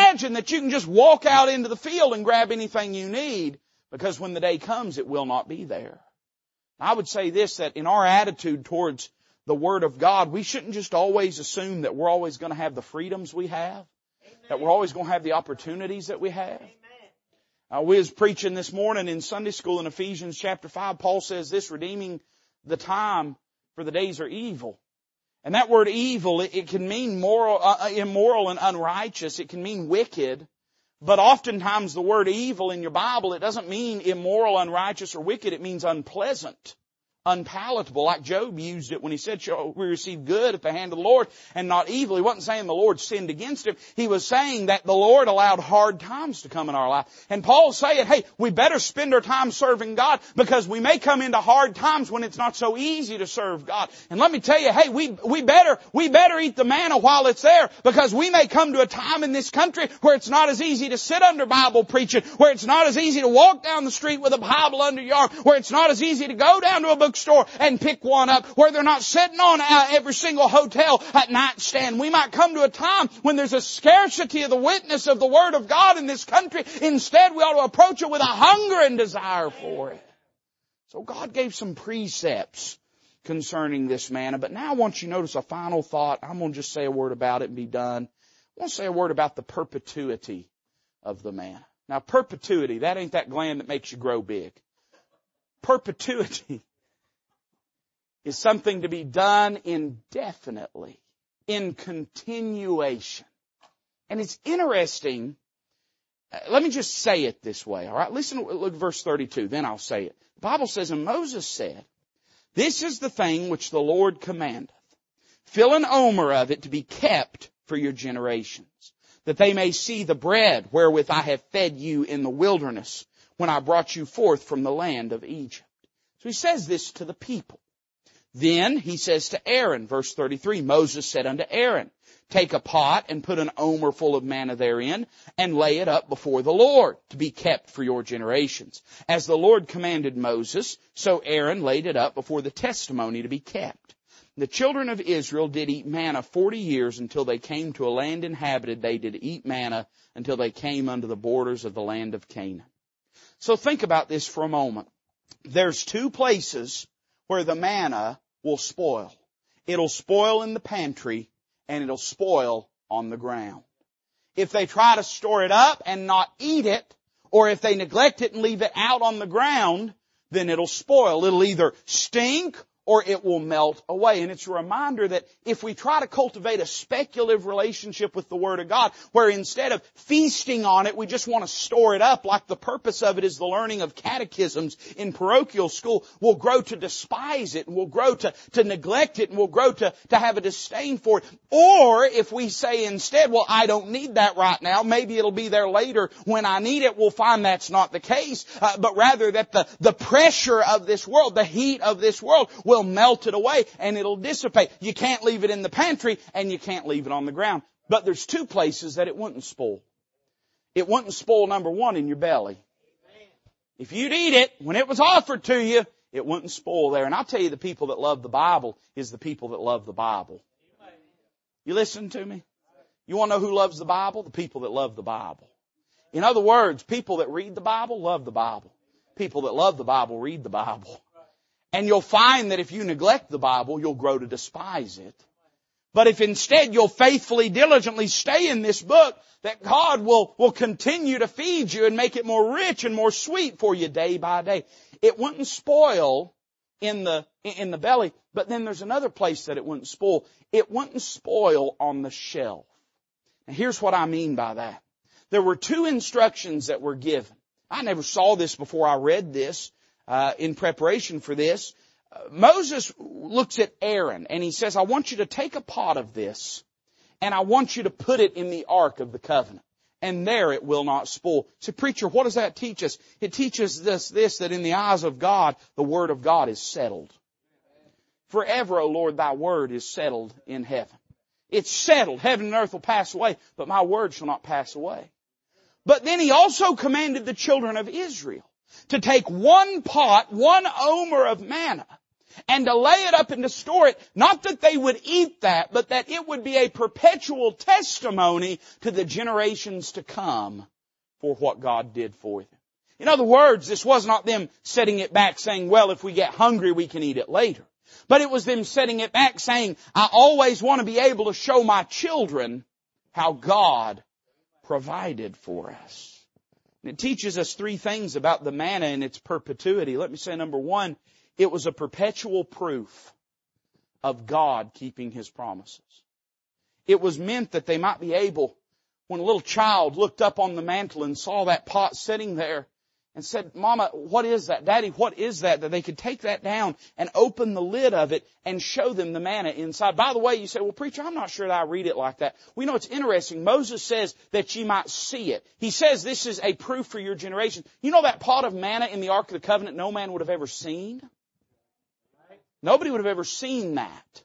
that you can just walk out into the field and grab anything you need, because when the day comes, it will not be there. I would say this, that in our attitude towards the Word of God, we shouldn't just always assume that we're always going to have the freedoms we have, Amen. that we're always going to have the opportunities that we have. Uh, we was preaching this morning in Sunday school in Ephesians chapter 5, Paul says this, redeeming the time for the days are evil. And that word evil, it, it can mean moral, uh, uh, immoral and unrighteous. It can mean wicked. But oftentimes the word evil in your Bible, it doesn't mean immoral, unrighteous, or wicked. It means unpleasant unpalatable, like Job used it when he said, shall we receive good at the hand of the Lord and not evil. He wasn't saying the Lord sinned against him. He was saying that the Lord allowed hard times to come in our life. And Paul's saying, hey, we better spend our time serving God because we may come into hard times when it's not so easy to serve God. And let me tell you, hey, we, we better, we better eat the manna while it's there because we may come to a time in this country where it's not as easy to sit under Bible preaching, where it's not as easy to walk down the street with a Bible under your arm, where it's not as easy to go down to a book bookstore and pick one up where they're not sitting on uh, every single hotel at nightstand. We might come to a time when there's a scarcity of the witness of the Word of God in this country. Instead, we ought to approach it with a hunger and desire for it. So God gave some precepts concerning this manna. But now I want you to notice a final thought. I'm going to just say a word about it and be done. I want to say a word about the perpetuity of the manna. Now perpetuity, that ain't that gland that makes you grow big. Perpetuity is something to be done indefinitely, in continuation. And it's interesting. Uh, let me just say it this way, alright? Listen, look verse 32, then I'll say it. The Bible says, and Moses said, this is the thing which the Lord commandeth. Fill an omer of it to be kept for your generations, that they may see the bread wherewith I have fed you in the wilderness when I brought you forth from the land of Egypt. So he says this to the people. Then he says to Aaron, verse 33, Moses said unto Aaron, Take a pot and put an omer full of manna therein and lay it up before the Lord to be kept for your generations. As the Lord commanded Moses, so Aaron laid it up before the testimony to be kept. The children of Israel did eat manna forty years until they came to a land inhabited. They did eat manna until they came unto the borders of the land of Canaan. So think about this for a moment. There's two places where the manna will spoil. It'll spoil in the pantry and it'll spoil on the ground. If they try to store it up and not eat it, or if they neglect it and leave it out on the ground, then it'll spoil. It'll either stink or it will melt away. And it's a reminder that if we try to cultivate a speculative relationship with the Word of God, where instead of feasting on it, we just want to store it up, like the purpose of it is the learning of catechisms in parochial school, we'll grow to despise it, and we'll grow to, to neglect it, and we'll grow to, to have a disdain for it. Or if we say instead, well, I don't need that right now, maybe it'll be there later when I need it, we'll find that's not the case, uh, but rather that the, the pressure of this world, the heat of this world will melt it away and it'll dissipate. You can't leave it in the pantry and you can't leave it on the ground. But there's two places that it wouldn't spoil. It wouldn't spoil number one in your belly. If you'd eat it when it was offered to you, it wouldn't spoil there. And I'll tell you the people that love the Bible is the people that love the Bible. You listen to me? You want to know who loves the Bible? The people that love the Bible. In other words, people that read the Bible love the Bible. People that love the Bible read the Bible. And you'll find that if you neglect the Bible, you'll grow to despise it. But if instead you'll faithfully, diligently stay in this book, that God will, will continue to feed you and make it more rich and more sweet for you day by day. It wouldn't spoil in the, in the belly, but then there's another place that it wouldn't spoil. It wouldn't spoil on the shelf. And here's what I mean by that. There were two instructions that were given. I never saw this before I read this uh, in preparation for this. Uh, Moses looks at Aaron and he says, I want you to take a pot of this and I want you to put it in the ark of the covenant. And there it will not spoil. So preacher, what does that teach us? It teaches us this, that in the eyes of God, the word of God is settled. Forever, O Lord, thy word is settled in heaven. It's settled. Heaven and earth will pass away, but my word shall not pass away. But then he also commanded the children of Israel to take one pot, one omer of manna, and to lay it up and to store it, not that they would eat that, but that it would be a perpetual testimony to the generations to come for what God did for them. In other words, this was not them setting it back saying, well, if we get hungry, we can eat it later. But it was them setting it back saying, I always want to be able to show my children how God provided for us. It teaches us three things about the manna and its perpetuity. Let me say number one, it was a perpetual proof of God keeping His promises. It was meant that they might be able, when a little child looked up on the mantle and saw that pot sitting there, and said, Mama, what is that? Daddy, what is that? That they could take that down and open the lid of it and show them the manna inside. By the way, you say, well, preacher, I'm not sure that I read it like that. We know it's interesting. Moses says that you might see it. He says this is a proof for your generation. You know that pot of manna in the Ark of the Covenant no man would have ever seen? Nobody would have ever seen that.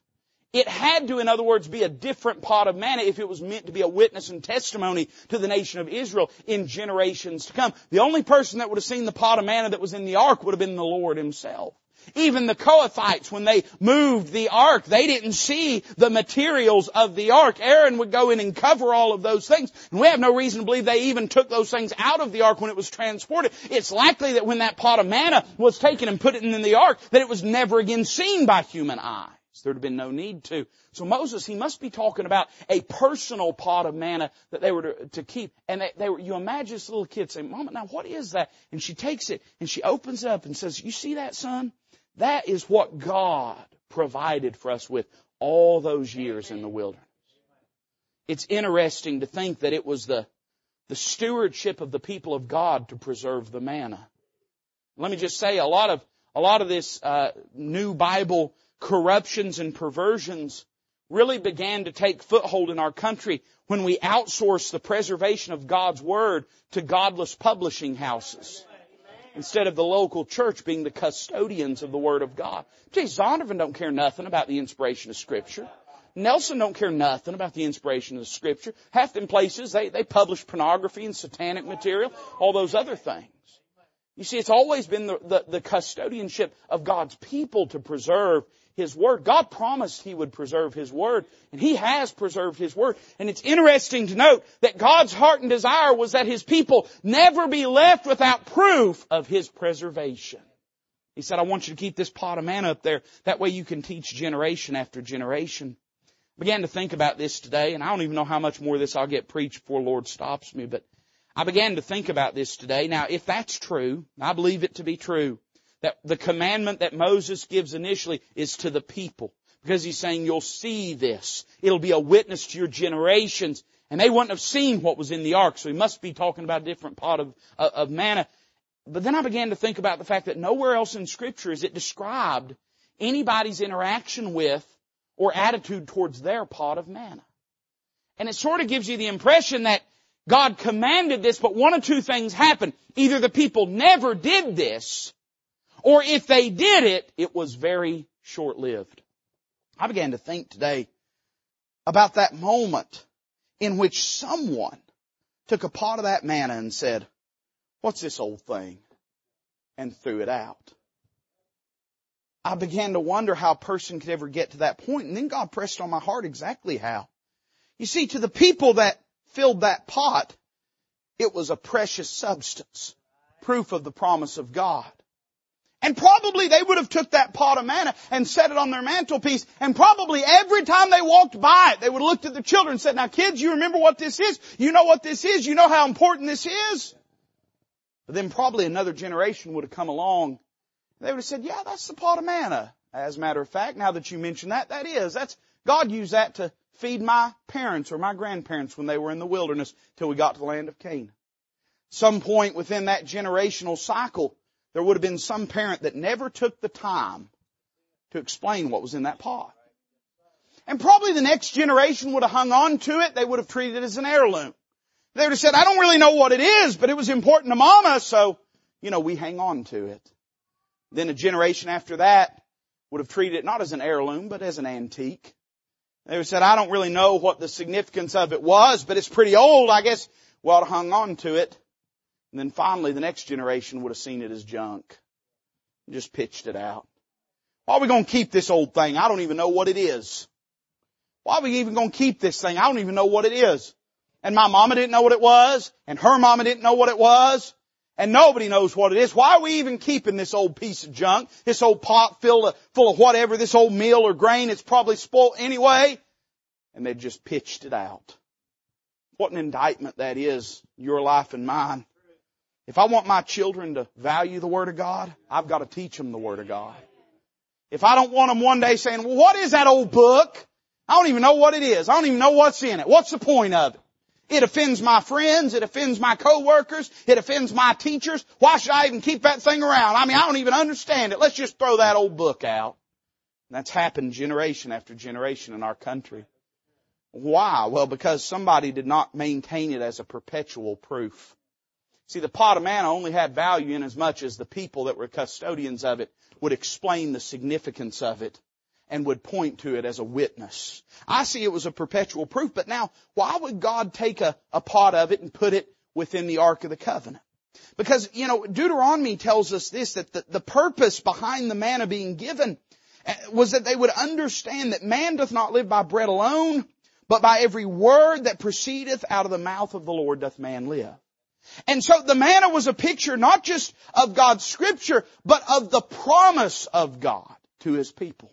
It had to, in other words, be a different pot of manna if it was meant to be a witness and testimony to the nation of Israel in generations to come. The only person that would have seen the pot of manna that was in the ark would have been the Lord himself. Even the Kohathites, when they moved the ark, they didn't see the materials of the ark. Aaron would go in and cover all of those things. And we have no reason to believe they even took those things out of the ark when it was transported. It's likely that when that pot of manna was taken and put it in the ark, that it was never again seen by human eye. There'd have been no need to. So Moses, he must be talking about a personal pot of manna that they were to, to keep. And they, they, were, you imagine this little kid saying, Mama, now what is that? And she takes it and she opens it up and says, you see that son? That is what God provided for us with all those years in the wilderness. It's interesting to think that it was the, the stewardship of the people of God to preserve the manna. Let me just say a lot of, a lot of this, uh, new Bible corruptions and perversions really began to take foothold in our country when we outsourced the preservation of God's Word to godless publishing houses. Instead of the local church being the custodians of the Word of God. Jay Zondervan don't care nothing about the inspiration of Scripture. Nelson don't care nothing about the inspiration of the Scripture. Half them places, they, they publish pornography and satanic material, all those other things. You see, it's always been the, the, the custodianship of God's people to preserve his Word. God promised He would preserve His Word, and He has preserved His Word. And it's interesting to note that God's heart and desire was that His people never be left without proof of His preservation. He said, I want you to keep this pot of manna up there. That way you can teach generation after generation. I began to think about this today, and I don't even know how much more of this I'll get preached before Lord stops me, but I began to think about this today. Now, if that's true, I believe it to be true, that the commandment that Moses gives initially is to the people. Because he's saying you'll see this. It'll be a witness to your generations. And they wouldn't have seen what was in the ark, so he must be talking about a different pot of, of, of manna. But then I began to think about the fact that nowhere else in scripture is it described anybody's interaction with or attitude towards their pot of manna. And it sort of gives you the impression that God commanded this, but one of two things happened. Either the people never did this, or if they did it, it was very short-lived. I began to think today about that moment in which someone took a pot of that manna and said, what's this old thing? And threw it out. I began to wonder how a person could ever get to that point, and then God pressed on my heart exactly how. You see, to the people that filled that pot, it was a precious substance, proof of the promise of God. And probably they would have took that pot of manna and set it on their mantelpiece. And probably every time they walked by it, they would have looked at the children and said, now kids, you remember what this is? You know what this is? You know how important this is? But then probably another generation would have come along. They would have said, yeah, that's the pot of manna. As a matter of fact, now that you mention that, that is. That's, God used that to feed my parents or my grandparents when they were in the wilderness till we got to the land of Canaan. Some point within that generational cycle, there would have been some parent that never took the time to explain what was in that pot. And probably the next generation would have hung on to it. They would have treated it as an heirloom. They would have said, I don't really know what it is, but it was important to mama, so, you know, we hang on to it. Then a generation after that would have treated it not as an heirloom, but as an antique. They would have said, I don't really know what the significance of it was, but it's pretty old. I guess we ought to hung on to it. And then finally, the next generation would have seen it as junk. Just pitched it out. Why are we going to keep this old thing? I don't even know what it is. Why are we even going to keep this thing? I don't even know what it is. And my mama didn't know what it was, and her mama didn't know what it was, and nobody knows what it is. Why are we even keeping this old piece of junk, this old pot filled of, full of whatever, this old meal or grain? It's probably spoiled anyway. And they've just pitched it out. What an indictment that is, your life and mine. If I want my children to value the Word of God, I've got to teach them the Word of God. If I don't want them one day saying, well, what is that old book? I don't even know what it is. I don't even know what's in it. What's the point of it? It offends my friends. It offends my coworkers. It offends my teachers. Why should I even keep that thing around? I mean, I don't even understand it. Let's just throw that old book out. And that's happened generation after generation in our country. Why? Well, because somebody did not maintain it as a perpetual proof. See, the pot of manna only had value in as much as the people that were custodians of it would explain the significance of it and would point to it as a witness. I see it was a perpetual proof, but now why would God take a, a pot of it and put it within the Ark of the Covenant? Because, you know, Deuteronomy tells us this, that the, the purpose behind the manna being given eh, was that they would understand that man doth not live by bread alone, but by every word that proceedeth out of the mouth of the Lord doth man live. And so the manna was a picture not just of God's scripture, but of the promise of God to His people.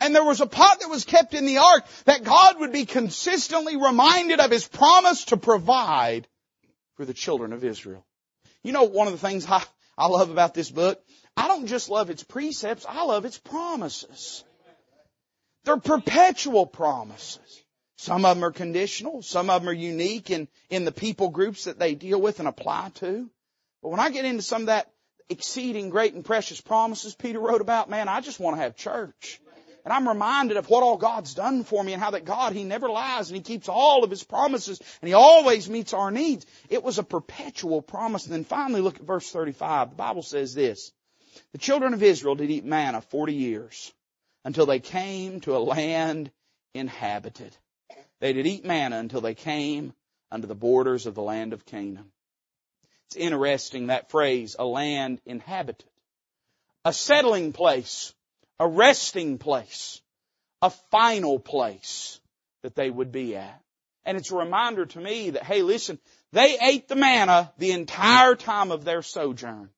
And there was a pot that was kept in the ark that God would be consistently reminded of His promise to provide for the children of Israel. You know, one of the things I, I love about this book, I don't just love its precepts, I love its promises. They're perpetual promises. Some of them are conditional. Some of them are unique in, in the people groups that they deal with and apply to. But when I get into some of that exceeding great and precious promises Peter wrote about, man, I just want to have church. And I'm reminded of what all God's done for me and how that God, He never lies and He keeps all of His promises and He always meets our needs. It was a perpetual promise. And then finally look at verse 35. The Bible says this. The children of Israel did eat manna 40 years until they came to a land inhabited. They did eat manna until they came unto the borders of the land of Canaan. It's interesting that phrase, a land inhabited. A settling place, a resting place, a final place that they would be at. And it's a reminder to me that, hey, listen, they ate the manna the entire time of their sojourn.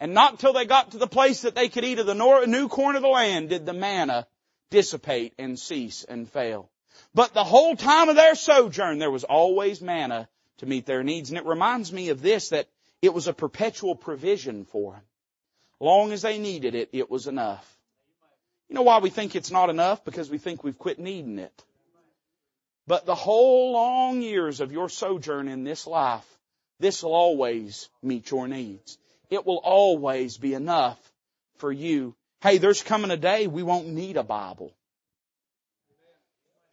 And not till they got to the place that they could eat of the new corn of the land did the manna dissipate and cease and fail. But the whole time of their sojourn, there was always manna to meet their needs. And it reminds me of this, that it was a perpetual provision for them. Long as they needed it, it was enough. You know why we think it's not enough? Because we think we've quit needing it. But the whole long years of your sojourn in this life, this will always meet your needs. It will always be enough for you. Hey, there's coming a day we won't need a Bible.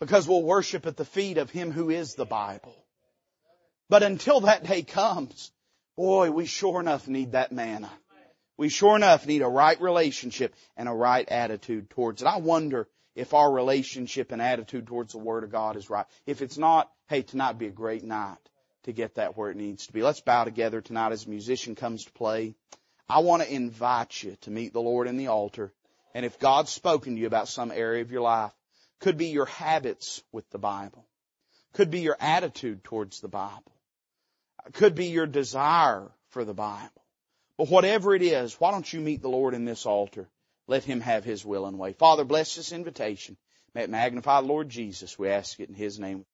Because we'll worship at the feet of Him who is the Bible. But until that day comes, boy, we sure enough need that manna. We sure enough need a right relationship and a right attitude towards it. I wonder if our relationship and attitude towards the Word of God is right. If it's not, hey, tonight be a great night to get that where it needs to be. Let's bow together tonight as a musician comes to play. I want to invite you to meet the Lord in the altar. And if God's spoken to you about some area of your life, could be your habits with the Bible, could be your attitude towards the Bible, could be your desire for the Bible. But whatever it is, why don't you meet the Lord in this altar? Let Him have His will and way. Father, bless this invitation. May it magnify the Lord Jesus. We ask it in His name.